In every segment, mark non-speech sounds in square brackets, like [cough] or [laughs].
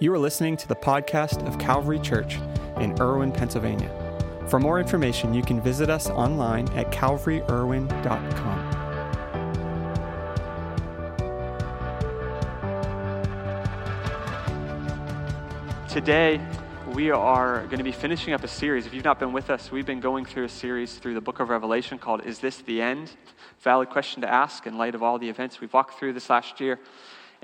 You are listening to the podcast of Calvary Church in Irwin, Pennsylvania. For more information, you can visit us online at calvaryirwin.com. Today, we are going to be finishing up a series. If you've not been with us, we've been going through a series through the book of Revelation called Is This the End? Valid question to ask in light of all the events we've walked through this last year.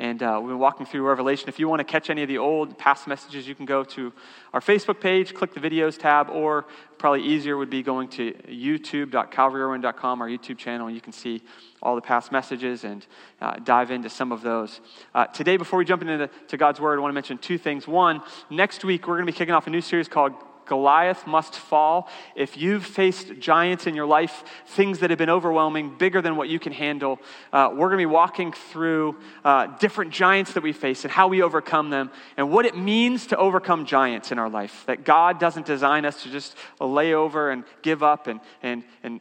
And uh, we've been walking through Revelation. If you want to catch any of the old past messages, you can go to our Facebook page, click the videos tab, or probably easier would be going to youtube.calvaryirwin.com, our YouTube channel, and you can see all the past messages and uh, dive into some of those. Uh, today, before we jump into the, God's Word, I want to mention two things. One, next week we're going to be kicking off a new series called Goliath must fall. If you've faced giants in your life, things that have been overwhelming, bigger than what you can handle, uh, we're going to be walking through uh, different giants that we face and how we overcome them and what it means to overcome giants in our life. That God doesn't design us to just lay over and give up and, and, and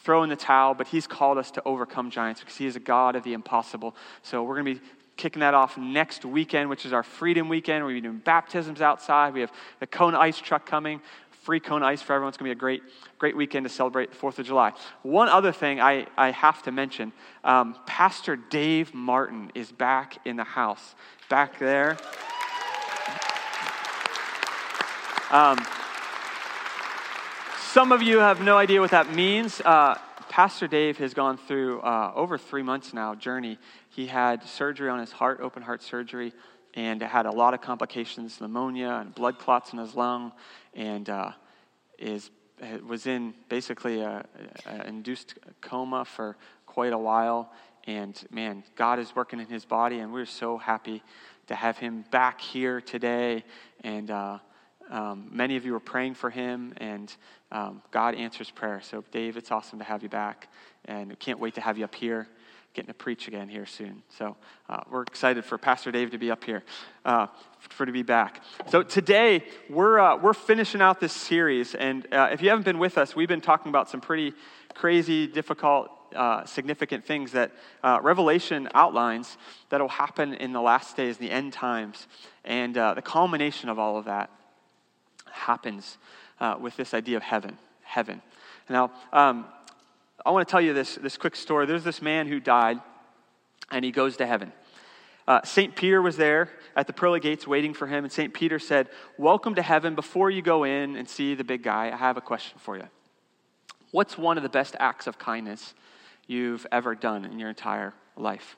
throw in the towel, but He's called us to overcome giants because He is a God of the impossible. So we're going to be kicking that off next weekend, which is our Freedom Weekend. We'll be doing baptisms outside. We have the Kona Ice truck coming, free Kona Ice for everyone. It's going to be a great, great weekend to celebrate the 4th of July. One other thing I, I have to mention um, Pastor Dave Martin is back in the house, back there. Um, some of you have no idea what that means. Uh, Pastor Dave has gone through uh, over three months now journey. He had surgery on his heart, open heart surgery, and had a lot of complications, pneumonia and blood clots in his lung, and uh, is was in basically a, a, induced coma for quite a while. And man, God is working in his body, and we're so happy to have him back here today. And uh, um, many of you are praying for him, and um, God answers prayer. So, Dave, it's awesome to have you back, and we can't wait to have you up here, getting to preach again here soon. So, uh, we're excited for Pastor Dave to be up here, uh, for to be back. So, today we're uh, we're finishing out this series, and uh, if you haven't been with us, we've been talking about some pretty crazy, difficult uh, significant things that uh, Revelation outlines that will happen in the last days, the end times. And uh, the culmination of all of that happens uh, with this idea of heaven. Heaven. Now, um, I want to tell you this, this quick story. There's this man who died, and he goes to heaven. Uh, St. Peter was there at the pearly gates waiting for him, and St. Peter said, Welcome to heaven. Before you go in and see the big guy, I have a question for you. What's one of the best acts of kindness you've ever done in your entire life?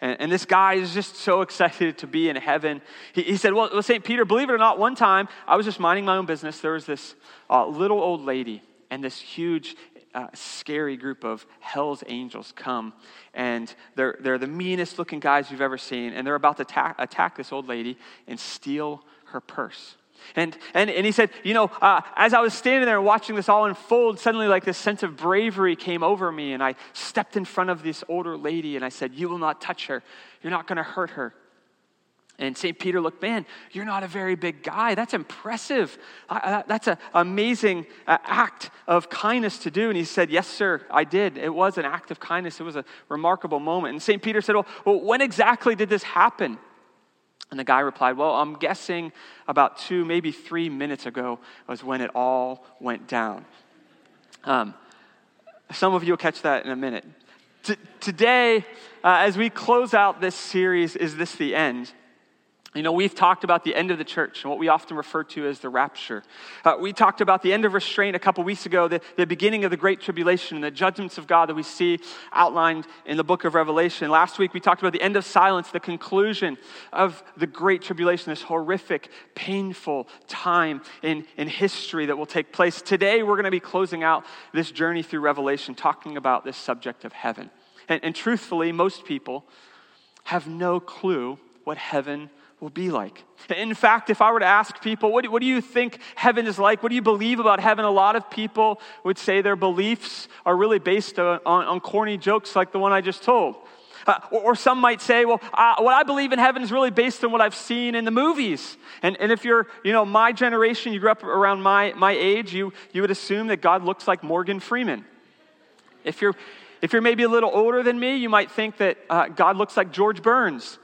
And, and, this guy is just so excited to be in heaven. He, he said, well, St. Peter, believe it or not, one time I was just minding my own business. There was this uh, little old lady and this huge, uh, scary group of hell's angels come. And they're, they're the meanest looking guys you've ever seen. And they're about to attack, attack this old lady and steal her purse. And, and, and he said, You know, uh, as I was standing there watching this all unfold, suddenly, like, this sense of bravery came over me. And I stepped in front of this older lady and I said, You will not touch her. You're not going to hurt her. And St. Peter looked, Man, you're not a very big guy. That's impressive. That's an amazing uh, act of kindness to do. And he said, Yes, sir, I did. It was an act of kindness. It was a remarkable moment. And St. Peter said, well, well, when exactly did this happen? And the guy replied, Well, I'm guessing about two, maybe three minutes ago was when it all went down. Um, some of you will catch that in a minute. T- today, uh, as we close out this series, Is This the End? You know, we've talked about the end of the church and what we often refer to as the rapture. Uh, we talked about the end of restraint a couple weeks ago, the, the beginning of the Great Tribulation and the judgments of God that we see outlined in the book of Revelation. Last week, we talked about the end of silence, the conclusion of the Great Tribulation, this horrific, painful time in, in history that will take place. Today, we're going to be closing out this journey through Revelation, talking about this subject of heaven. And, and truthfully, most people have no clue what heaven will be like. In fact, if I were to ask people, what do, what do, you think heaven is like? What do you believe about heaven? A lot of people would say their beliefs are really based on, on, on corny jokes like the one I just told. Uh, or, or, some might say, well, uh, what I believe in heaven is really based on what I've seen in the movies. And, and if you're, you know, my generation, you grew up around my, my age, you, you would assume that God looks like Morgan Freeman. If you're, if you're maybe a little older than me, you might think that uh, God looks like George Burns.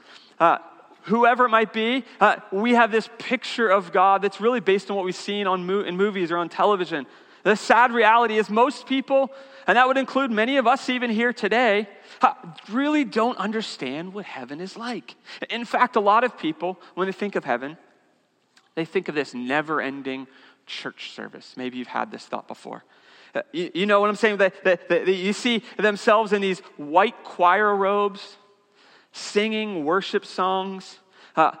Whoever it might be, uh, we have this picture of God that's really based on what we've seen on mo- in movies or on television. The sad reality is, most people, and that would include many of us even here today, really don't understand what heaven is like. In fact, a lot of people, when they think of heaven, they think of this never ending church service. Maybe you've had this thought before. Uh, you, know what I'm saying? That, you see themselves in these white choir robes, singing worship songs uh,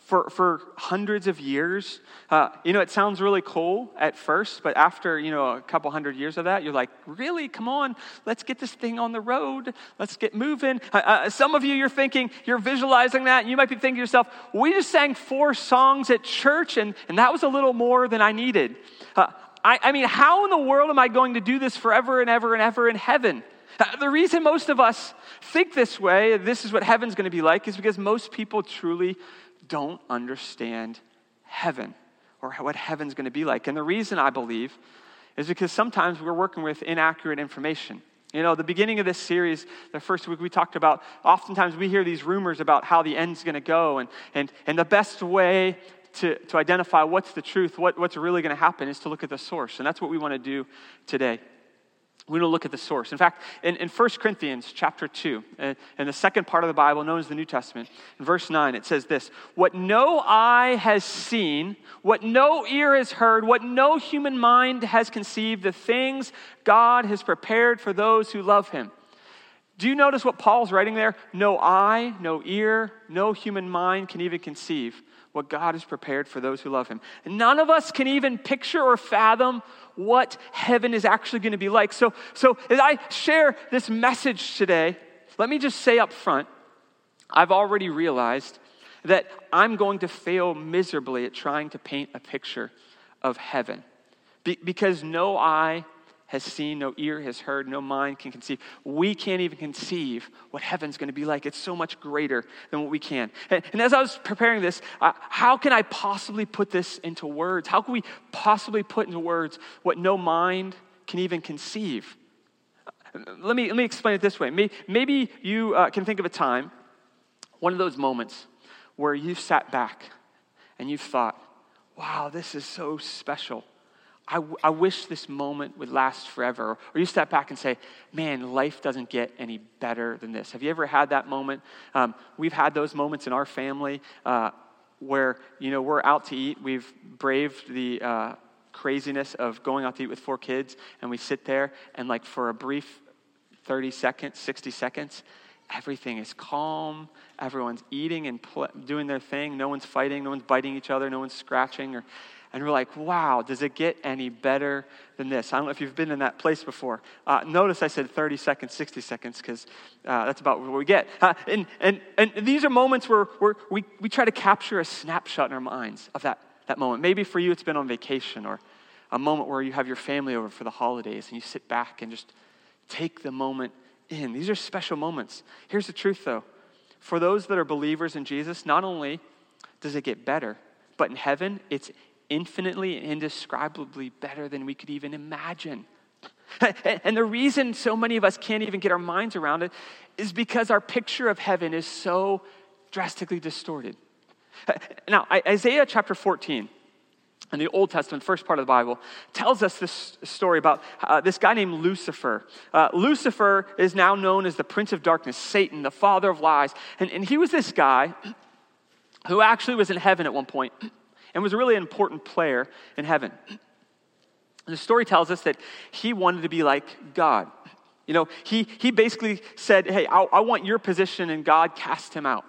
for, for hundreds of years. Uh, you know, it sounds really cool at first, but after, you know, a couple hundred years of that, you're like, really? Come on, let's get this thing on the road. Let's get moving. Uh, uh some of you, you're thinking, you're visualizing that, you might be thinking to yourself, we just sang four songs at church, and, and that was a little more than I needed. Uh, I, I mean, how in the world am I going to do this forever and ever and ever in heaven? Uh, the reason most of us think this way, this is what heaven's going to be like, is because most people truly don't understand heaven or what heaven's going to be like. And the reason I believe is because sometimes we're working with inaccurate information. You know, the beginning of this series, the first week we talked about, oftentimes we hear these rumors about how the end's going to go, and, and, and the best way to, to identify what's the truth, what, what's really going to happen, is to look at the source. And that's what we want to do today. We to look at the source. In fact, in, in 1 Corinthians chapter 2, uh, in the second part of the Bible known as the New Testament, in verse 9, it says this What no eye has seen, what no ear has heard, what no human mind has conceived, the things God has prepared for those who love him. Do you notice what Paul's writing there? No eye, no ear, no human mind can even conceive what God has prepared for those who love him. And none of us can even picture or fathom what heaven is actually going to be like. So, so as I share this message today, let me just say up front, I've already realized that I'm going to fail miserably at trying to paint a picture of heaven. Be- because no eye has seen, no ear has heard, no mind can conceive. We can't even conceive what heaven's going to be like. It's so much greater than what we can. And, and as I was preparing this, uh, how can I possibly put this into words? How can we possibly put into words what no mind can even conceive? Let me, let me explain it this way. Maybe you uh, can think of a time, one of those moments, where you've sat back and you've thought, wow, this is so special. I, I wish this moment would last forever. Or you step back and say, man, life doesn't get any better than this. Have you ever had that moment? Um, we've had those moments in our family uh, where, you know, we're out to eat. We've braved the uh, craziness of going out to eat with four kids, and we sit there, and like for a brief 30 seconds, 60 seconds, everything is calm. Everyone's eating and pl- doing their thing. No one's fighting. No one's biting each other. No one's scratching or and we're like, wow, does it get any better than this? I don't know if you've been in that place before. Uh, notice I said 30 seconds, 60 seconds, because uh, that's about what we get. Uh, and, and, and these are moments where, where we, we try to capture a snapshot in our minds of that, that moment. Maybe for you it's been on vacation or a moment where you have your family over for the holidays and you sit back and just take the moment in. These are special moments. Here's the truth, though. For those that are believers in Jesus, not only does it get better, but in heaven, it's infinitely indescribably better than we could even imagine. And the reason so many of us can't even get our minds around it is because our picture of heaven is so drastically distorted. Now, Isaiah chapter 14 in the Old Testament, first part of the Bible, tells us this story about uh, this guy named Lucifer. Uh, Lucifer is now known as the prince of darkness, Satan, the father of lies. And, and he was this guy who actually was in heaven at one point and was a really important player in heaven. The story tells us that he wanted to be like God. You know, he, he basically said, Hey, I, I want your position, and God cast him out.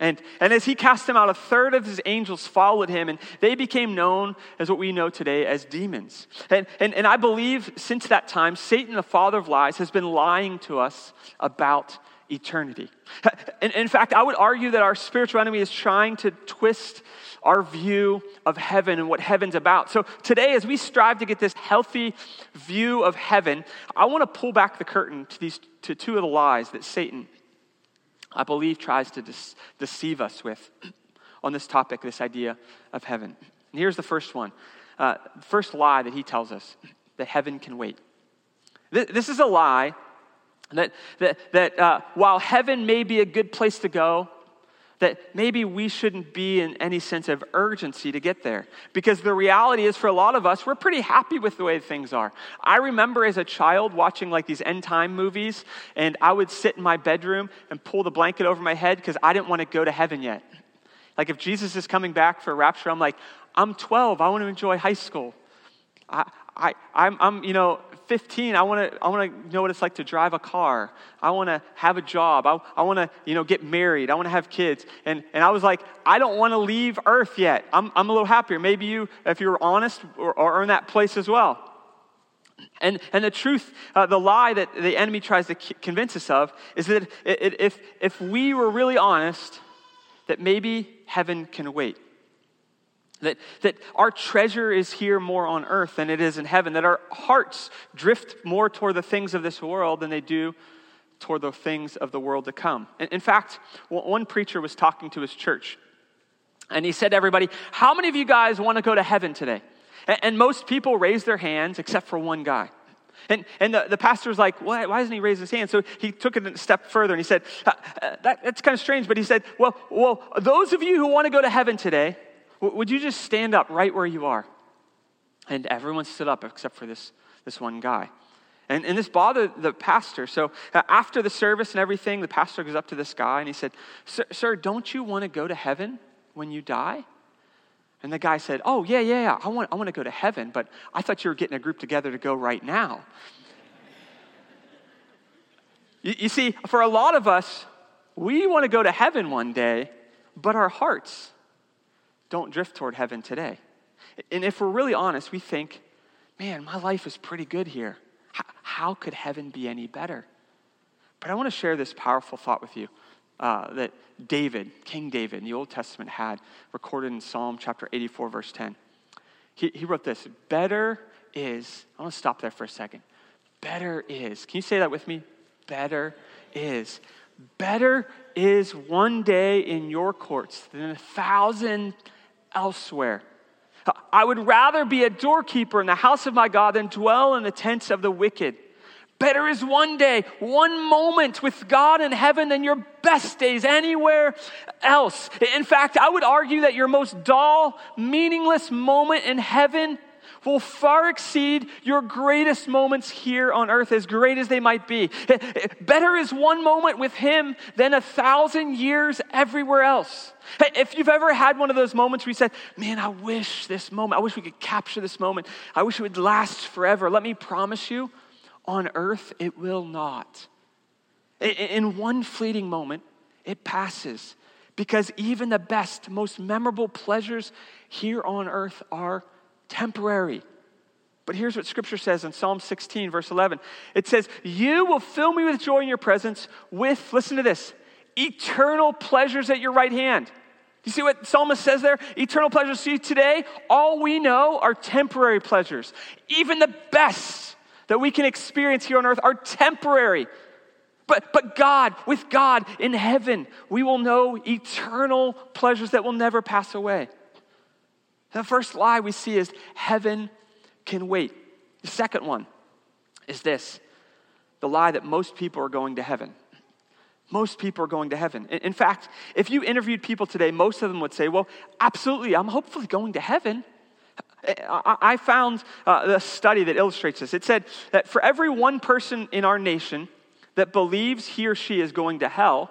And, and as he cast him out, a third of his angels followed him, and they became known as what we know today as demons. And, and, and I believe since that time, Satan, the father of lies, has been lying to us about eternity. In, in fact, I would argue that our spiritual enemy is trying to twist our view of heaven and what heaven's about. So today, as we strive to get this healthy view of heaven, I want to pull back the curtain to these to two of the lies that Satan, I believe, tries to deceive us with on this topic, this idea of heaven. And here's the first one. Uh, first lie that he tells us that heaven can wait. This is a lie that, that, that uh, while heaven may be a good place to go, that maybe we shouldn't be in any sense of urgency to get there. Because the reality is, for a lot of us, we're pretty happy with the way things are. I remember as a child watching like these end time movies, and I would sit in my bedroom and pull the blanket over my head because I didn't want to go to heaven yet. Like if Jesus is coming back for rapture, I'm like, I'm 12, I want to enjoy high school. I, I, I'm, I'm, you know, 15, I want to I want to know what it's like to drive a car. I want to have a job. I, I want to, you know, get married. I want to have kids. And, and I was like, I don't want to leave Earth yet. I'm, I'm a little happier. Maybe you, if you were honest, are in that place as well. And, and the truth, uh, the lie that the enemy tries to convince us of is that it, it, if, if we were really honest, that maybe heaven can wait. That, that our treasure is here more on earth than it is in heaven. That our hearts drift more toward the things of this world than they do toward the things of the world to come. In, in fact, one preacher was talking to his church, and he said to everybody, How many of you guys want to go to heaven today? And, and most people raised their hands except for one guy. And, and the, the pastor was like, why, why doesn't he raise his hand? So he took it a step further and he said, uh, uh, that, That's kind of strange. But he said, well, well, those of you who want to go to heaven today, would you just stand up right where you are? And everyone stood up except for this, this one guy. And, and this bothered the pastor. So uh, after the service and everything, the pastor goes up to this guy and he said, Sir, sir don't you want to go to heaven when you die? And the guy said, Oh, yeah, yeah, yeah. I want, I want to go to heaven, but I thought you were getting a group together to go right now. [laughs] you, you see, for a lot of us, we want to go to heaven one day, but our hearts don't drift toward heaven today. And if we're really honest, we think, man, my life is pretty good here. How, could heaven be any better? But I want to share this powerful thought with you uh, that David, King David in the Old Testament had recorded in Psalm chapter 84, verse 10. He, he wrote this Better is, I want to stop there for a second. Better is, can you say that with me? Better is. Better is one day in your courts than a thousand elsewhere. I would rather be a doorkeeper in the house of my God than dwell in the tents of the wicked. Better is one day, one moment with God in heaven than your best days anywhere else. In fact, I would argue that your most dull, meaningless moment in heaven will far exceed your greatest moments here on earth, as great as they might be. Eh, eh, better is one moment with Him than a thousand years everywhere else. Eh, if you've ever had one of those moments where you said, Man, I wish this moment, I wish we could capture this moment, I wish it would last forever, let me promise you, on earth it will not. In one fleeting moment, it passes because even the best, most memorable pleasures here on earth are temporary. But here's what scripture says in Psalm 16, verse 11 it says, You will fill me with joy in your presence, with, listen to this, eternal pleasures at your right hand. You see what psalmist says there? Eternal pleasures. See, today, all we know are temporary pleasures. Even the best that we can experience here on earth are temporary. But, but God, with God in heaven, we will know eternal pleasures that will never pass away. The first lie we see is heaven can wait. The second one is this the lie that most people are going to heaven. Most people are going to heaven. In fact, if you interviewed people today, most of them would say, Well, absolutely, I'm hopefully going to heaven. I found uh, a study that illustrates this. It said that for every one person in our nation that believes he or she is going to hell,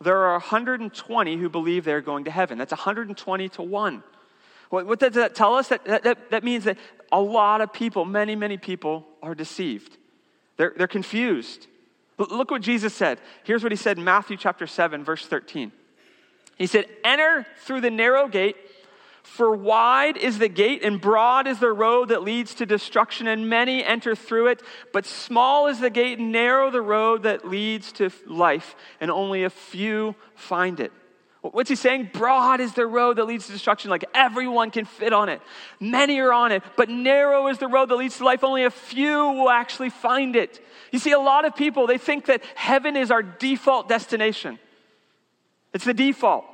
there are 120 who believe they're going to heaven. That's 120 to 1. What, what does that tell us? That, that, that means that a lot of people, many, many people, are deceived. They're, they're confused. Look what Jesus said. Here's what he said in Matthew chapter 7, verse 13. He said, Enter through the narrow gate, for wide is the gate and broad is the road that leads to destruction, and many enter through it. But small is the gate and narrow the road that leads to life, and only a few find it. What's he saying? Broad is the road that leads to destruction, like everyone can fit on it. Many are on it, but narrow is the road that leads to life. Only a few will actually find it. You see, a lot of people, they think that heaven is our default destination. It's the default.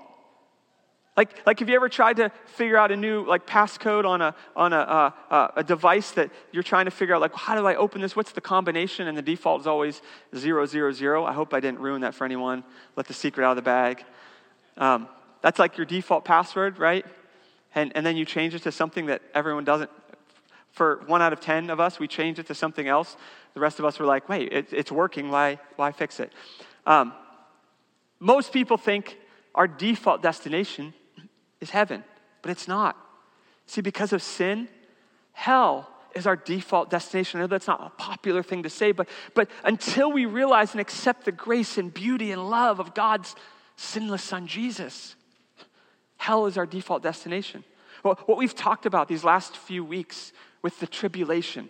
Like, like have you ever tried to figure out a new like passcode on a on a, uh, uh, a device that you're trying to figure out like how do I open this? What's the combination? And the default is always zero zero zero. I hope I didn't ruin that for anyone. Let the secret out of the bag. Um, that's like your default password, right? And, and then you change it to something that everyone doesn't. For one out of 10 of us, we change it to something else. The rest of us were like, wait, it, it's working. Why, why fix it? Um, most people think our default destination is heaven, but it's not. See, because of sin, hell is our default destination. I know that's not a popular thing to say, but, but until we realize and accept the grace and beauty and love of God's sinless Son, Jesus, hell is our default destination. Well, what we've talked about these last few weeks with the tribulation,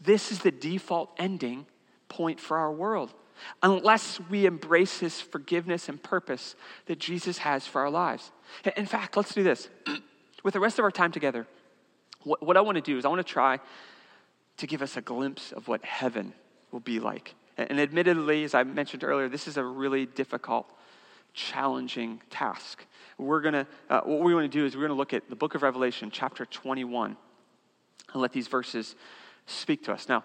this is the default ending point for our world. Unless we embrace his forgiveness and purpose that Jesus has for our lives. In fact, let's do this. [clears throat] With the rest of our time together, what, I want to do is I want to try to give us a glimpse of what heaven will be like. And admittedly, as I mentioned earlier, this is a really difficult, challenging task. We're going to, uh, what we want to do is we're going to look at the book of Revelation, chapter 21, and let these verses speak to us. Now,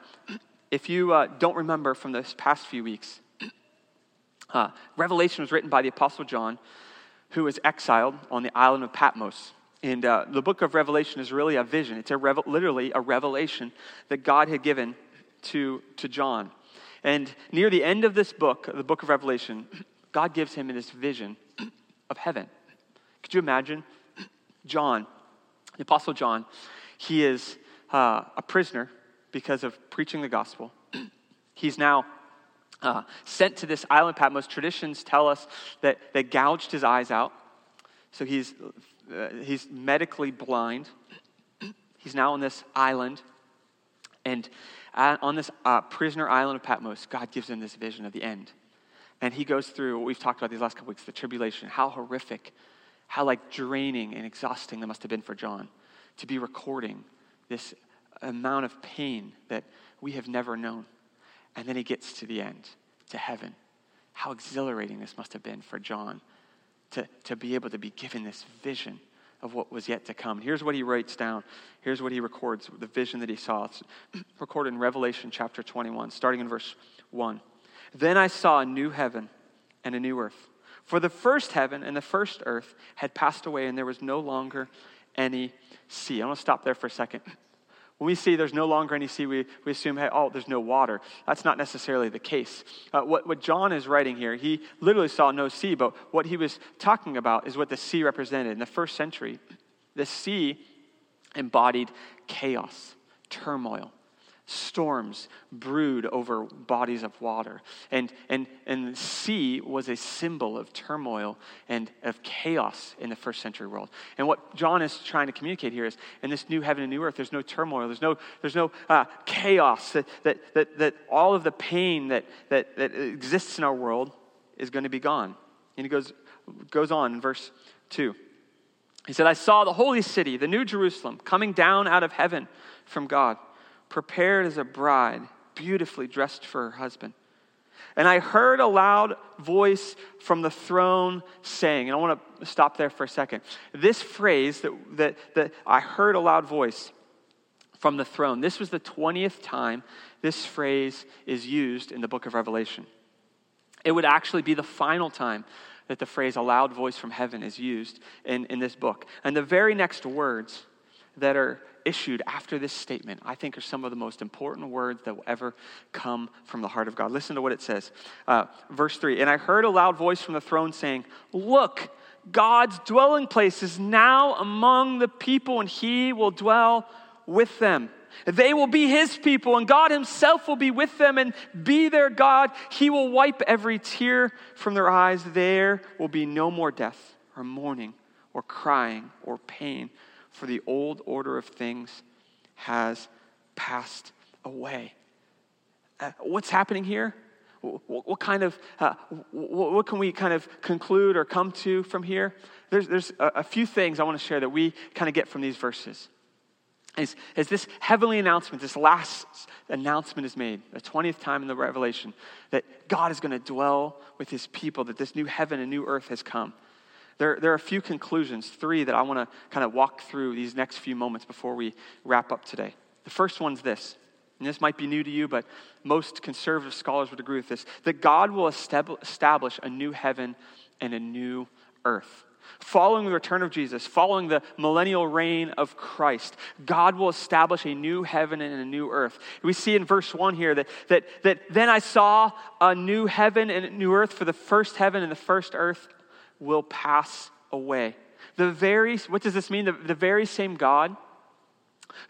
if you uh, don't remember from this past few weeks, uh, Revelation was written by the Apostle John, who was exiled on the island of Patmos. And uh, the book of Revelation is really a vision. It's a revel- literally a revelation that God had given to, to John. And near the end of this book, the book of Revelation, God gives him this vision [clears throat] of heaven. Could you imagine? John, the Apostle John, he is uh, a prisoner because of preaching the gospel. [clears throat] He's now uh, sent to this island Patmos. Traditions tell us that they gouged his eyes out. So he's uh, he's medically blind. He's now on this island. And on this uh, prisoner island of Patmos, God gives him this vision of the end. And he goes through what we've talked about these last couple weeks the tribulation, how horrific, how like draining and exhausting that must have been for John to be recording this amount of pain that we have never known. And then he gets to the end, to heaven. How exhilarating this must have been for John to, to be able to be given this vision of what was yet to come. Here's what he writes down. Here's what he records the vision that he saw. It's [clears throat] recorded in Revelation chapter 21, starting in verse 1. Then I saw a new heaven and a new earth. For the first heaven and the first earth had passed away, and there was no longer any sea. I want to stop there for a second. When we see there's no longer any sea, we, we assume, hey, oh, there's no water. That's not necessarily the case. Uh, what, what John is writing here, he literally saw no sea, but what he was talking about is what the sea represented. In the first century, the sea embodied chaos, turmoil, storms brewed over bodies of water. And, and, and the sea was a symbol of turmoil and of chaos in the first century world. And what John is trying to communicate here is in this new heaven and new earth, there's no turmoil, there's no, there's no uh, chaos, that, that, that, that all of the pain that, that, that exists in our world is going to be gone. And he goes, goes on in verse 2. He said, I saw the holy city, the new Jerusalem, coming down out of heaven from God prepared as a bride, beautifully dressed for her husband. And I heard a loud voice from the throne saying, and I want to stop there for a second. This phrase that, that, that I heard a loud voice from the throne, this was the 20th time this phrase is used in the book of Revelation. It would actually be the final time that the phrase a loud voice from heaven is used in, in this book. And the very next words that are issued after this statement, I think, are some of the most important words that will ever come from the heart of God. Listen to what it says. Uh, verse 3 And I heard a loud voice from the throne saying, Look, God's dwelling place is now among the people, and he will dwell with them. They will be his people, and God himself will be with them and be their God. He will wipe every tear from their eyes. There will be no more death, or mourning, or crying, or pain for the old order of things has passed away. Uh, what's happening here? What, what kind of, uh, what, what, can we kind of conclude or come to from here? There's, there's a, a few things I want to share that we kind of get from these verses. As, as this heavenly announcement, this last announcement is made, the 20th time in the Revelation, that God is going to dwell with his people, that this new heaven and new earth has come. There, there are a few conclusions, three that I want to kind of walk through these next few moments before we wrap up today. The first one's this, and this might be new to you, but most conservative scholars would agree with this that God will establish a new heaven and a new earth. Following the return of Jesus, following the millennial reign of Christ, God will establish a new heaven and a new earth. We see in verse 1 here that, that, that then I saw a new heaven and a new earth, for the first heaven and the first earth will pass away. The very, what does this mean? The, the very same God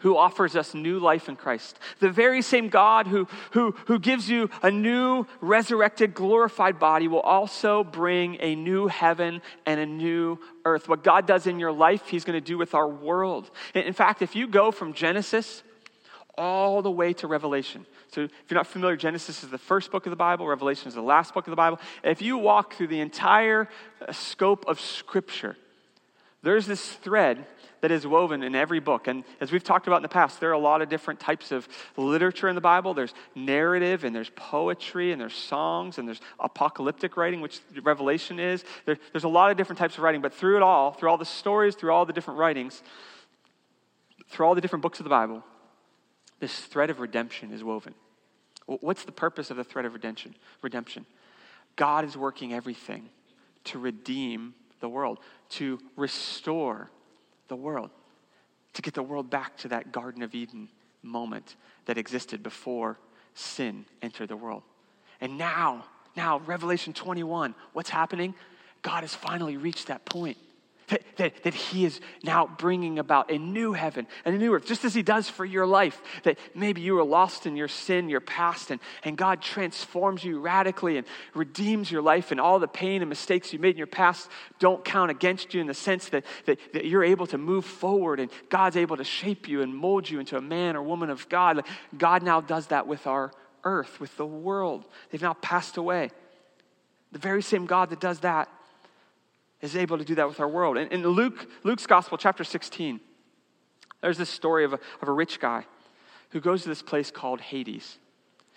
who offers us new life in Christ. The very same God who, who, who gives you a new, resurrected, glorified body will also bring a new heaven and a new earth. What God does in your life, He's going to do with our world. In fact, if you go from Genesis all the way to Revelation, so if you're not familiar, Genesis is the first book of the Bible, Revelation is the last book of the Bible. If you walk through the entire uh, scope of Scripture, there's this thread that is woven in every book. And as we've talked about in the past, there are a lot of different types of literature in the Bible. There's narrative, and there's poetry, and there's songs, and there's apocalyptic writing, which Revelation is. There, there's a lot of different types of writing, but through it all, through all the stories, through all the different writings, through all the different books of the Bible, this thread of redemption is woven. What's the purpose of the thread of redemption? Redemption. God is working everything to redeem the world, to restore the world, to get the world back to that Garden of Eden moment that existed before sin entered the world. And now, now, Revelation 21, what's happening? God has finally reached that point. That, that, that, he is now bringing about a new heaven and a new earth, just as he does for your life. That maybe you were lost in your sin, your past, and, and God transforms you radically and redeems your life, and all the pain and mistakes you made in your past don't count against you in the sense that, that, that you're able to move forward and God's able to shape you and mold you into a man or woman of God. God now does that with our earth, with the world. They've now passed away. The very same God that does that is able to do that with our world. In, in Luke, Luke's Gospel, chapter 16, there's this story of a, of a rich guy who goes to this place called Hades.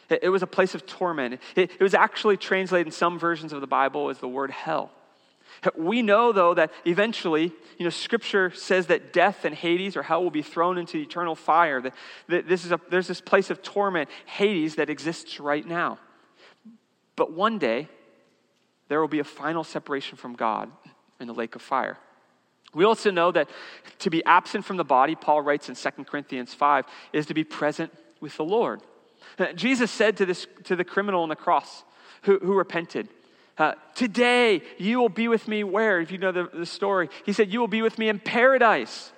It, it was a place of torment. It, it was actually translated in some versions of the Bible as the word hell. We know, though, that eventually, you know, Scripture says that death and Hades or hell will be thrown into eternal fire. That, that this is a, there's this place of torment, Hades, that exists right now. But one day, there will be a final separation from God in the lake of fire. We also know that to be absent from the body, Paul writes in 2 Corinthians 5, is to be present with the Lord. Uh, Jesus said to, this, to the criminal on the cross who, who repented, uh, Today you will be with me where? If you know the, the story, he said, You will be with me in paradise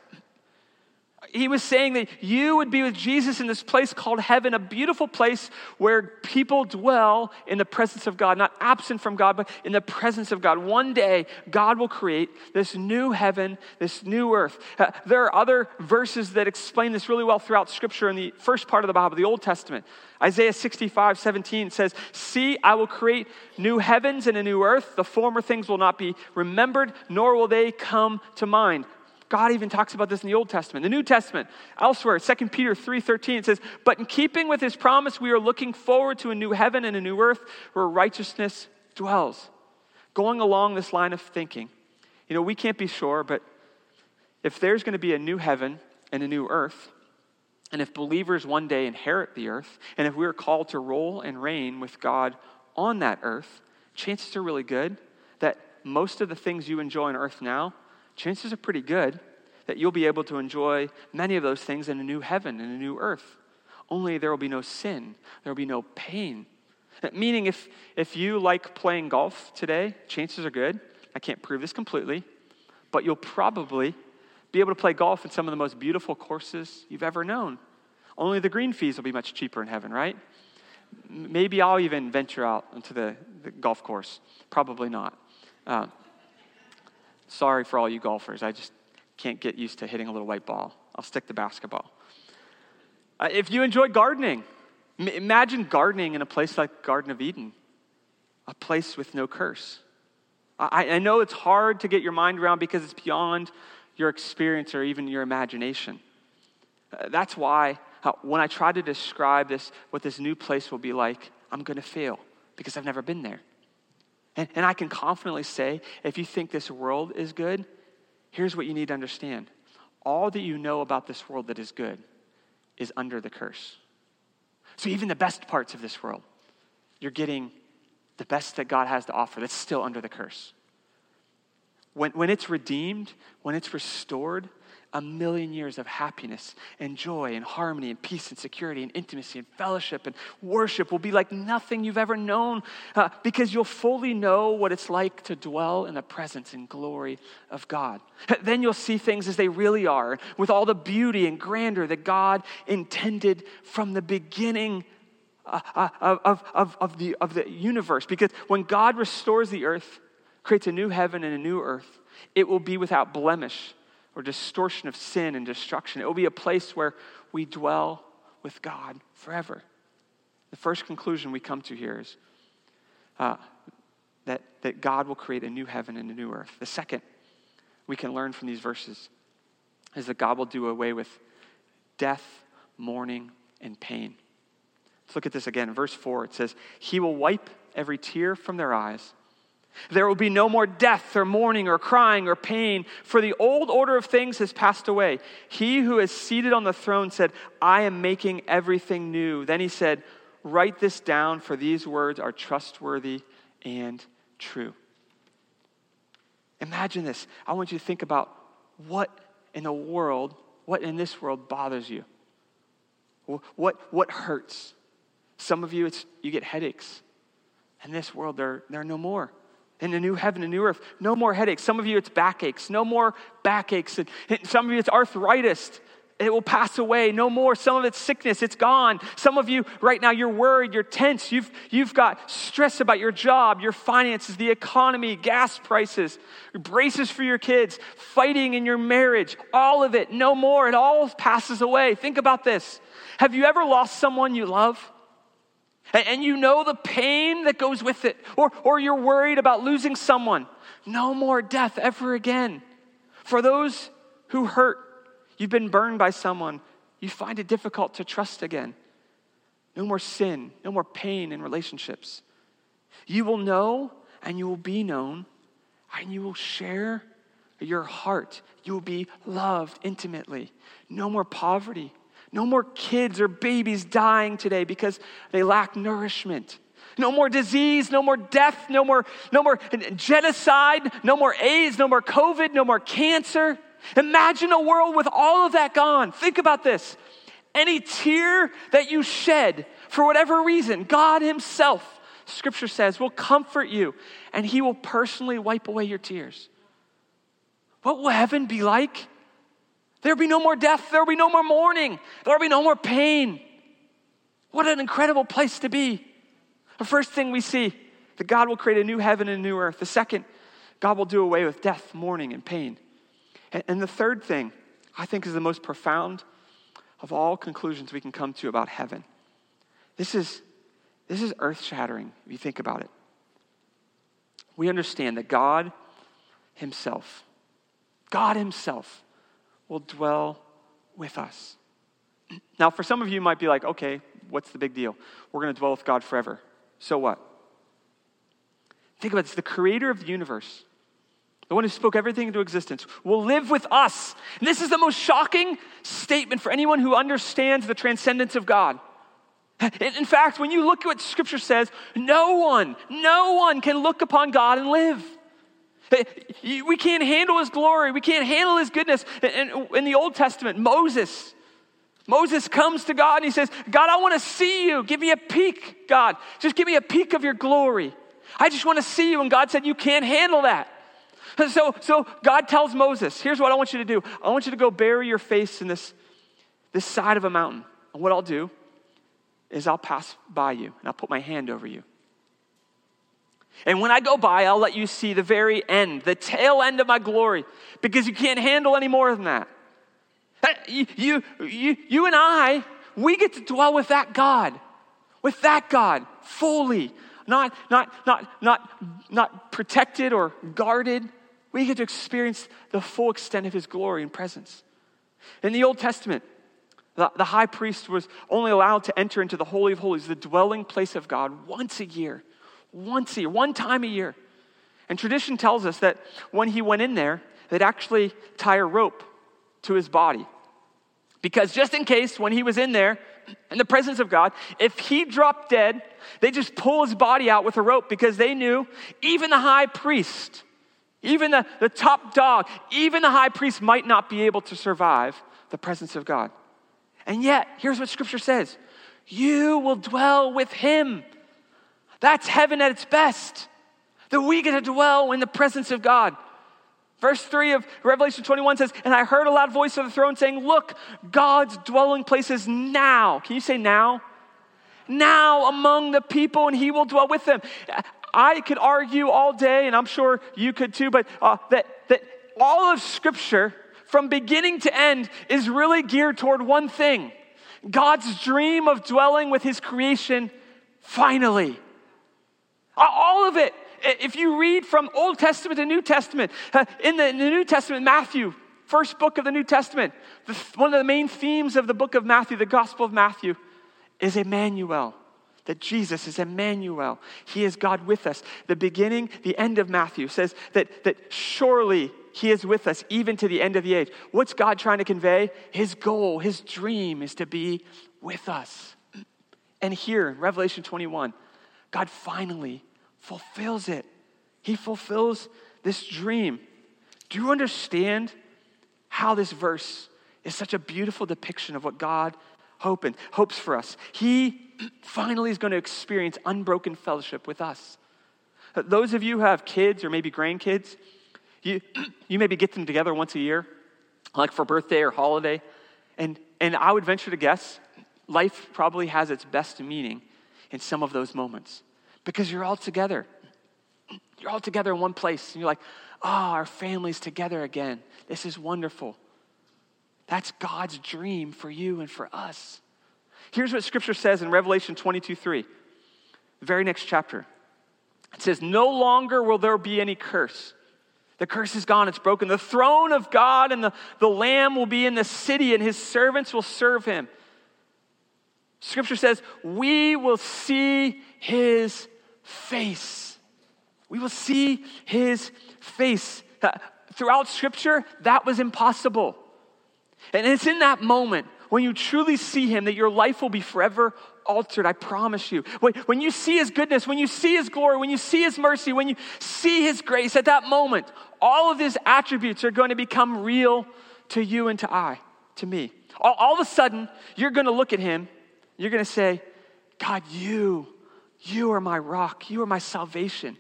he was saying that you would be with Jesus in this place called heaven, a beautiful place where people dwell in the presence of God, not absent from God, but in the presence of God. One day, God will create this new heaven, this new earth. Uh, there are other verses that explain this really well throughout Scripture in the first part of the Bible, the Old Testament. Isaiah 65, 17 says, See, I will create new heavens and a new earth. The former things will not be remembered, nor will they come to mind. God even talks about this in the Old Testament. The New Testament, elsewhere, 2 Peter 3:13, it says, "But in keeping with his promise, we are looking forward to a new heaven and a new earth where righteousness dwells." Going along this line of thinking, you know, we can't be sure, but if there's going to be a new heaven and a new earth, and if believers one day inherit the earth, and if we're called to rule and reign with God on that earth, chances are really good that most of the things you enjoy on earth now chances are pretty good that you'll be able to enjoy many of those things in a new heaven and a new earth. Only there will be no sin, there will be no pain. Meaning, if, if you like playing golf today, chances are good. I can't prove this completely, but you'll probably be able to play golf in some of the most beautiful courses you've ever known. Only the green fees will be much cheaper in heaven, right? Maybe I'll even venture out into the, the golf course. Probably not. Uh, Sorry for all you golfers. I just can't get used to hitting a little white ball. I'll stick to basketball. Uh, if you enjoy gardening, m- imagine gardening in a place like Garden of Eden, a place with no curse. I, I know it's hard to get your mind around because it's beyond your experience or even your imagination. Uh, that's why uh, when I try to describe this, what this new place will be like, I'm going to fail because I've never been there. And, and I can confidently say if you think this world is good, here's what you need to understand all that you know about this world that is good is under the curse. So even the best parts of this world, you're getting the best that God has to offer that's still under the curse. when, when it's redeemed, when it's restored, a million years of happiness and joy and harmony and peace and security and intimacy and fellowship and worship will be like nothing you've ever known uh, because you'll fully know what it's like to dwell in the presence and glory of God. Then you'll see things as they really are with all the beauty and grandeur that God intended from the beginning. Uh, uh, of, of, of, the, of the universe. Because when God restores the earth, creates a new heaven and a new earth, it will be without blemish or distortion of sin and destruction. It will be a place where we dwell with God forever. The first conclusion we come to here is uh, that, that God will create a new heaven and a new earth. The second we can learn from these verses is that God will do away with death, mourning, and pain. Let's look at this again. Verse 4 it says, He will wipe every tear from their eyes. There will be no more death or mourning or crying or pain, for the old order of things has passed away. He who is seated on the throne said, I am making everything new. Then he said, Write this down, for these words are trustworthy and true. Imagine this. I want you to think about what in the world, what in this world bothers you. What, what hurts? Some of you, it's, you get headaches. In this world, there, there are no more in a new heaven, a new earth. No more headaches. Some of you, it's backaches. No more backaches. And some of you, it's arthritis. It will pass away. No more. Some of it's sickness. It's gone. Some of you, right now, you're worried. You're tense. You've, you've got stress about your job, your finances, the economy, gas prices, braces for your kids, fighting in your marriage. All of it. No more. It all passes away. Think about this. Have you ever lost someone you love? And you know the pain that goes with it, or, or you're worried about losing someone, no more death ever again. For those who hurt, you've been burned by someone, you find it difficult to trust again. No more sin, no more pain in relationships. You will know and you will be known, and you will share your heart. You will be loved intimately. No more poverty, no more kids or babies dying today because they lack nourishment. No more disease, no more death, no more, no more genocide, no more AIDS, no more COVID, no more cancer. Imagine a world with all of that gone. Think about this. Any tear that you shed for whatever reason, God Himself, Scripture says, will comfort you and He will personally wipe away your tears. What will heaven be like? There'll be no more death. There'll be no more mourning. There'll be no more pain. What an incredible place to be. The first thing we see that God will create a new heaven and a new earth. The second, God will do away with death, mourning, and pain. And, and the third thing, I think, is the most profound of all conclusions we can come to about heaven. This is, this is earth shattering if you think about it. We understand that God Himself, God Himself, will dwell with us. Now, for some of you, might be like, okay, what's the big deal? We're going to dwell with God forever. So what? Think about this the creator of the universe, the one who spoke everything into existence, will live with us. And this is the most shocking statement for anyone who understands the transcendence of God. In fact, when you look at what Scripture says, no one, no one can look upon God and live. We can't handle his glory. We can't handle his goodness. In, in the Old Testament, Moses, Moses comes to God and he says, God, I want to see you. Give me a peek, God. Just give me a peek of your glory. I just want to see you. And God said, You can't handle that. So, so God tells Moses, Here's what I want you to do I want you to go bury your face in this, this side of a mountain. And what I'll do is I'll pass by you and I'll put my hand over you. And when I go by, I'll let you see the very end, the tail end of my glory, because you can't handle any more than that. You, you, you, and I, we get to dwell with that God, with that God fully, not, not, not, not, not protected or guarded. We get to experience the full extent of his glory and presence. In the Old Testament, the, the high priest was only allowed to enter into the Holy of Holies, the dwelling place of God, once a year once a year, one time a year. And tradition tells us that when he went in there, they'd actually tie a rope to his body. Because just in case, when he was in there, in the presence of God, if he dropped dead, they just pull his body out with a rope because they knew even the high priest Even the, the top dog, even the high priest might not be able to survive the presence of God. And yet, here's what scripture says you will dwell with him. That's heaven at its best. That we get to dwell in the presence of God. Verse 3 of Revelation 21 says, And I heard a loud voice of the throne saying, Look, God's dwelling place is now. Can you say now? Now among the people, and he will dwell with them. I could argue all day, and I'm sure you could too, but uh, that, that all of Scripture, from beginning to end, is really geared toward one thing God's dream of dwelling with his creation finally. All of it. If you read from Old Testament to New Testament, uh, in the, New Testament, Matthew, first book of the New Testament, one of the main themes of the book of Matthew, the Gospel of Matthew, is Emmanuel. That Jesus is Emmanuel. He is God with us. The beginning, the end of Matthew says that, that surely He is with us even to the end of the age. What's God trying to convey? His goal, His dream is to be with us. And here Revelation 21, God finally fulfills it. He fulfills this dream. Do you understand how this verse is such a beautiful depiction of what God hoping, hopes for us? He finally is going to experience unbroken fellowship with us. Those of you who have kids or maybe grandkids, you, [clears throat] you maybe get them together once a year, like for birthday or holiday. And, and I would venture to guess life probably has its best meaning in some of those moments because you're all together. You're all together in one place. And you're like, oh, our family's together again. This is wonderful. That's God's dream for you and for us. Here's what scripture says in Revelation 22 3, the very next chapter. It says, No longer will there be any curse. The curse is gone, it's broken. The throne of God and the, the Lamb will be in the city, and his servants will serve him. Scripture says, We will see his face. We will see his face. Throughout Scripture, that was impossible. And it's in that moment when you truly see him that your life will be forever altered, I promise you. When you see his goodness, when you see his glory, when you see his mercy, when you see his grace, at that moment, all of his attributes are going to become real to you and to I, to me. All of a sudden, you're going to look at him, you're going to say, God, you, you are my rock, you are my salvation.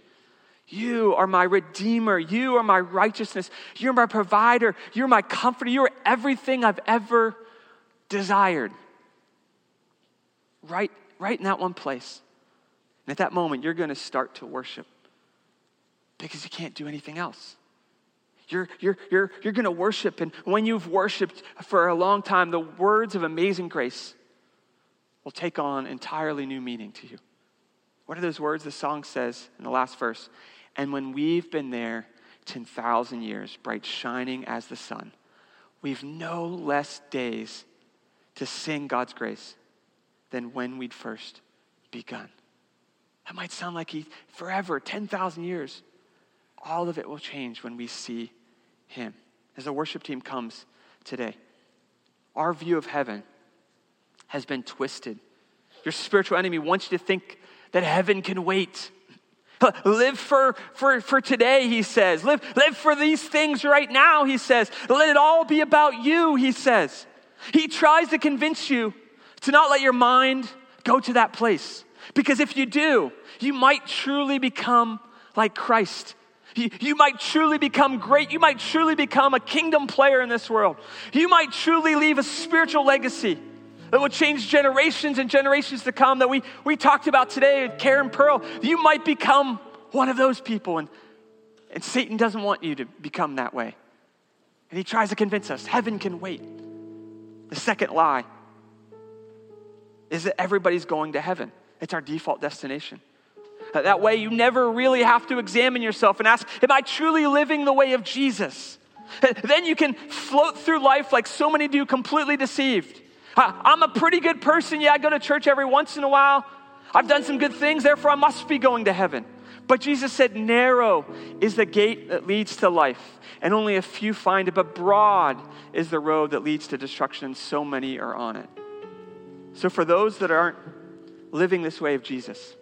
You are my redeemer. You are my righteousness. You're my provider. You're my comforter. You are everything I've ever desired. Right, right in that one place. And at that moment, you're going to start to worship because you can't do anything else. You're, you're, you're, you're going to worship, and when you've worshiped for a long time, the words of amazing grace will take on entirely new meaning to you. What are those words? The song says in the last verse, and when we've been there 10,000 years, bright shining as the sun, we've no less days to sing God's grace than when we'd first begun. That might sound like he forever, 10,000 years. All of it will change when we see him. As the worship team comes today, our view of heaven has been twisted. Your spiritual enemy wants you to think that heaven can wait. [laughs] Live for, for, for today, he says. Live, live for these things right now, he says. Let it all be about you, he says. He tries to convince you to not let your mind go to that place. Because if you do, you might truly become like Christ. You, you, might truly become great. You might truly become a kingdom player in this world. You might truly leave a spiritual legacy that will change generations and generations to come that we, we talked about today, Karen Pearl. You might become one of those people. And, and Satan doesn't want you to become that way. And he tries to convince us heaven can wait. The second lie is that everybody's going to heaven, it's our default destination. Uh, that way, you never really have to examine yourself and ask, Am I truly living the way of Jesus? Uh, then you can float through life like so many do, completely deceived. I'm a pretty good person. Yeah, I go to church every once in a while. I've done some good things, therefore I must be going to heaven. But Jesus said, Narrow is the gate that leads to life, and only a few find it, but broad is the road that leads to destruction, so many are on it. So, for those that aren't living this way of Jesus,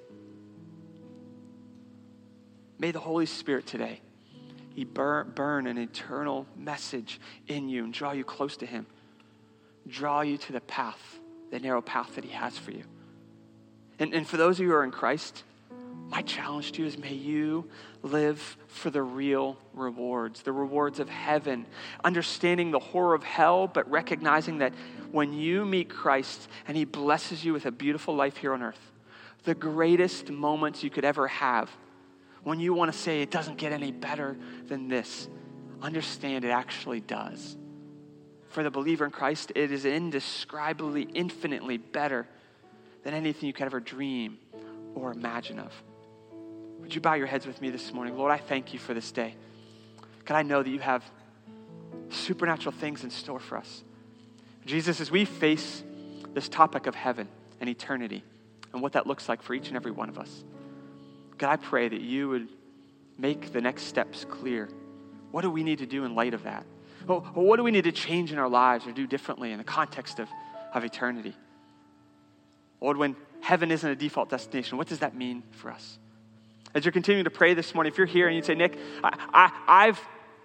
may the Holy Spirit today he burn, burn an eternal message in you and draw you close to Him, draw you to the path, the narrow path that He has for you. And, and for those of you who are in Christ, my challenge to you is may you live for the real rewards, the rewards of heaven, understanding the horror of hell, but recognizing that when you meet Christ and He blesses you with a beautiful life here on earth, the greatest moments you could ever have, when you want to say it doesn't get any better than this, understand it actually does. For the believer in Christ, it is indescribably, infinitely better than anything you could ever dream or imagine of. Would you bow your heads with me this morning? Lord, I thank you for this day. God, I know that you have supernatural things in store for us. Jesus, as we face this topic of heaven and eternity and what that looks like for each and every one of us, God, I pray that you would make the next steps clear. What do we need to do in light of that? Well, what do we need to change in our lives or do differently in the context of, of eternity? Lord, when heaven isn't a default destination, what does that mean for us? As you're continuing to pray this morning, if you're here and you say, Nick, I, I, I've,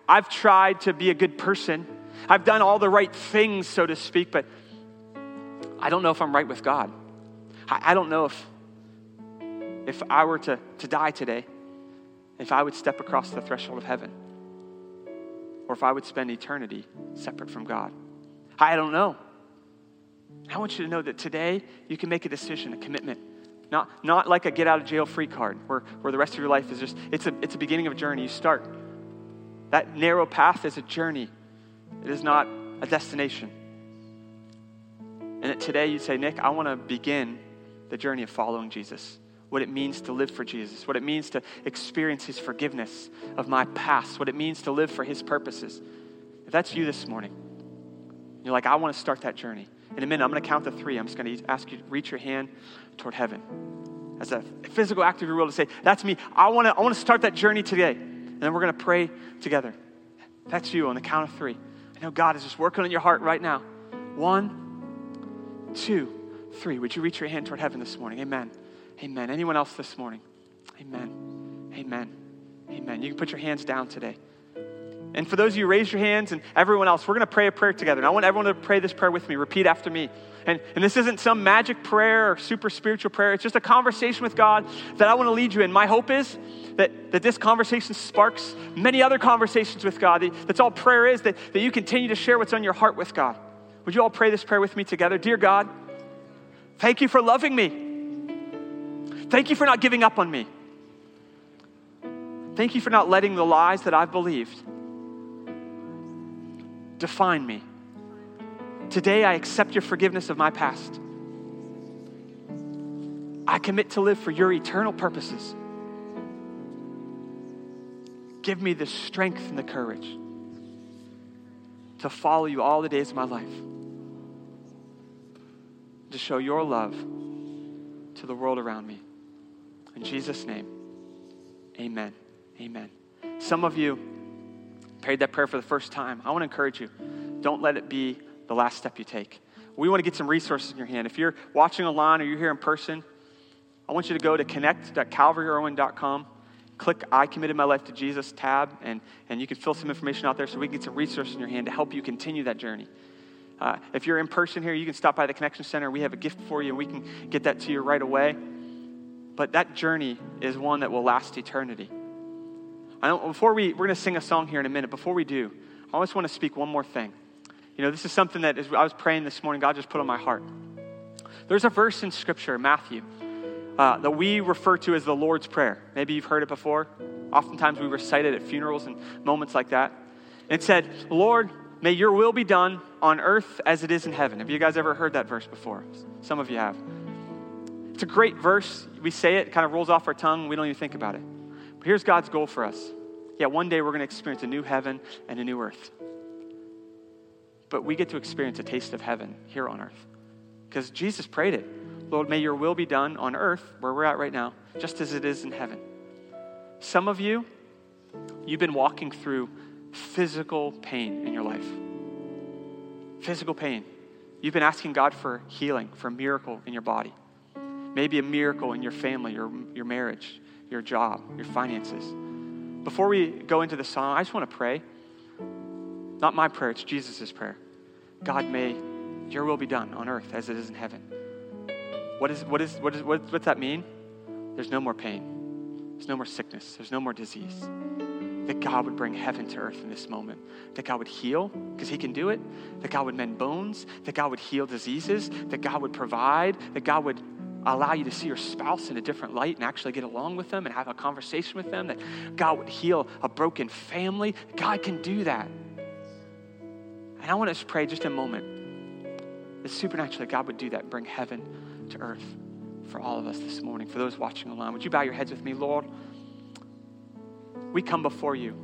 I've tried to be a good person, I've done all the right things, so to speak, but I don't know if I'm right with God. I, I don't know if, if I were to, to die today, if I would step across the threshold of heaven, or if I would spend eternity separate from God. I don't know. I want you to know that today you can make a decision, a commitment. Not, not like a get out of jail free card where, where the rest of your life is just, it's a, it's a beginning of a journey. You start. That narrow path is a journey, it is not a destination. And that today you say, Nick, I want to begin the journey of following Jesus. What it means to live for Jesus, what it means to experience His forgiveness of my past, what it means to live for His purposes. If that's you this morning, you're like, I want to start that journey. In a minute, I'm going to count to three. I'm just going to ask you to reach your hand toward heaven as a physical act of your will to say, That's me. I want to, I want to start that journey today. And then we're going to pray together. That's you on the count of three. I know God is just working on your heart right now. One, two, three. Would you reach your hand toward heaven this morning? Amen. Amen. Anyone else this morning? Amen. Amen. Amen. You can put your hands down today. And for those of you, who raise your hands, and everyone else, we're going to pray a prayer together. And I want everyone to pray this prayer with me. Repeat after me. And, and this isn't some magic prayer or super spiritual prayer. It's just a conversation with God that I want to lead you in. My hope is that, that this conversation sparks many other conversations with God. That's all prayer is, that, that you continue to share what's on your heart with God. Would you all pray this prayer with me together? Dear God, thank you for loving me. Thank you for not giving up on me. Thank you for not letting the lies that I've believed define me. Today, I accept your forgiveness of my past. I commit to live for your eternal purposes. Give me the strength and the courage to follow you all the days of my life, to show your love to the world around me. In Jesus' name, amen. Amen. Some of you prayed that prayer for the first time. I want to encourage you don't let it be the last step you take. We want to get some resources in your hand. If you're watching online or you're here in person, I want you to go to connect.calvaryirwin.com, click I committed my life to Jesus tab, and, and you can fill some information out there so we can get some resources in your hand to help you continue that journey. Uh, if you're in person here, you can stop by the Connection Center. We have a gift for you, and we can get that to you right away. But that journey is one that will last eternity. I don't, before we, we're going to sing a song here in a minute. Before we do, I just want to speak one more thing. You know, this is something that as I was praying this morning, God just put on my heart. There's a verse in Scripture, Matthew, uh, that we refer to as the Lord's Prayer. Maybe you've heard it before. Oftentimes we recite it at funerals and moments like that. It said, Lord, may your will be done on earth as it is in heaven. Have you guys ever heard that verse before? Some of you have. It's a great verse. We say it, it kind of rolls off our tongue. We don't even think about it. But here's God's goal for us. Yeah, one day we're going to experience a new heaven and a new earth. But we get to experience a taste of heaven here on earth. Because Jesus prayed it. Lord, may your will be done on earth, where we're at right now, just as it is in heaven. Some of you, you've been walking through physical pain in your life. Physical pain. You've been asking God for healing, for a miracle in your body. Maybe a miracle in your family, your, your marriage, your job, your finances. before we go into the song, I just want to pray. Not my prayer, it's Jesus' prayer. God, may your will be done on earth as it is in heaven. What, is, what, is, what, is, what, what's that mean? There's no more pain. There's no more sickness. There's no more disease. That God would bring heaven to earth in this moment. That God would heal, because He can do it. That God would mend bones. That God would heal diseases. That God would provide. That God would allow you to see your spouse in a different light and actually get along with them and have a conversation with them. That God would heal a broken family. God can do that. And I want to pray just a moment that supernaturally God would do that bring heaven to earth for all of us this morning. For those watching online, would you bow your heads with me, Lord? We come before you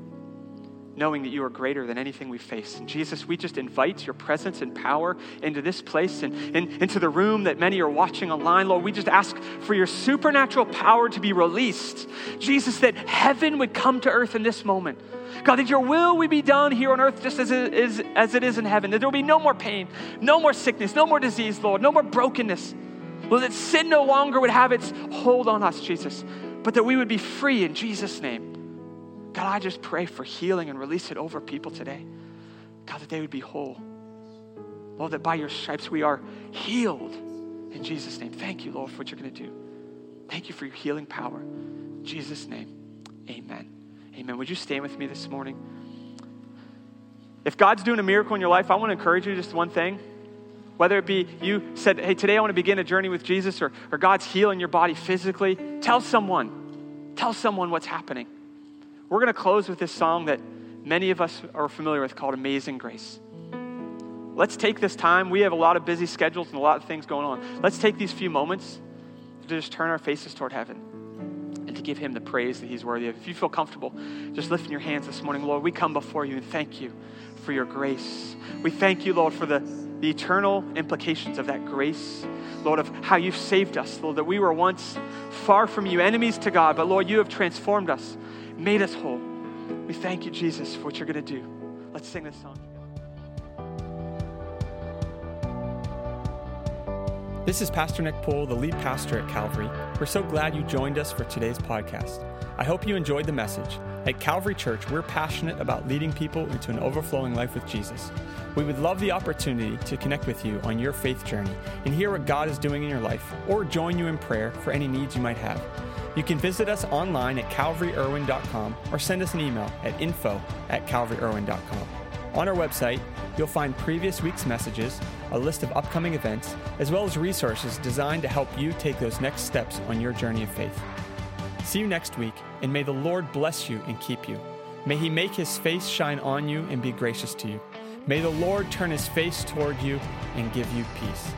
knowing that you are greater than anything we face. And Jesus, we just invite your presence and power into this place and, and into the room that many are watching online. Lord, we just ask for your supernatural power to be released. Jesus, that heaven would come to earth in this moment. God, that your will would be done here on earth just as it is, as it is in heaven. That there will be no more pain, no more sickness, no more disease, Lord, no more brokenness. Lord, that sin no longer would have its hold on us, Jesus, but that we would be free in Jesus' name. God, I just pray for healing and release it over people today. God, that they would be whole. Lord, that by your stripes we are healed in Jesus' name. Thank you, Lord, for what you're going to do. Thank you for your healing power. In Jesus' name, amen. Amen. Would you stand with me this morning? If God's doing a miracle in your life, I want to encourage you just one thing. Whether it be you said, hey, today I want to begin a journey with Jesus, or, or God's healing your body physically, tell someone. Tell someone what's happening. We're going to close with this song that many of us are familiar with called Amazing Grace. Let's take this time. We have a lot of busy schedules and a lot of things going on. Let's take these few moments to just turn our faces toward heaven and to give him the praise that he's worthy of. If you feel comfortable, just lifting your hands this morning, Lord, we come before you and thank you for your grace. We thank you, Lord, for the, the eternal implications of that grace. Lord, of how you've saved us, Lord, that we were once far from you, enemies to God, but Lord, you have transformed us made us whole. We thank you, Jesus, for what you're going to do. Let's sing this song. This is Pastor Nick Poole, the lead pastor at Calvary. We're so glad you joined us for today's podcast. I hope you enjoyed the message. At Calvary Church, we're passionate about leading people into an overflowing life with Jesus. We would love the opportunity to connect with you on your faith journey and hear what God is doing in your life or join you in prayer for any needs you might have. You can visit us online at calvaryirwin.com or send us an email at info at calvaryirwin.com. On our website, you'll find previous week's messages, a list of upcoming events, as well as resources designed to help you take those next steps on your journey of faith. See you next week, and may the Lord bless you and keep you. May he make his face shine on you and be gracious to you. May the Lord turn his face toward you and give you peace.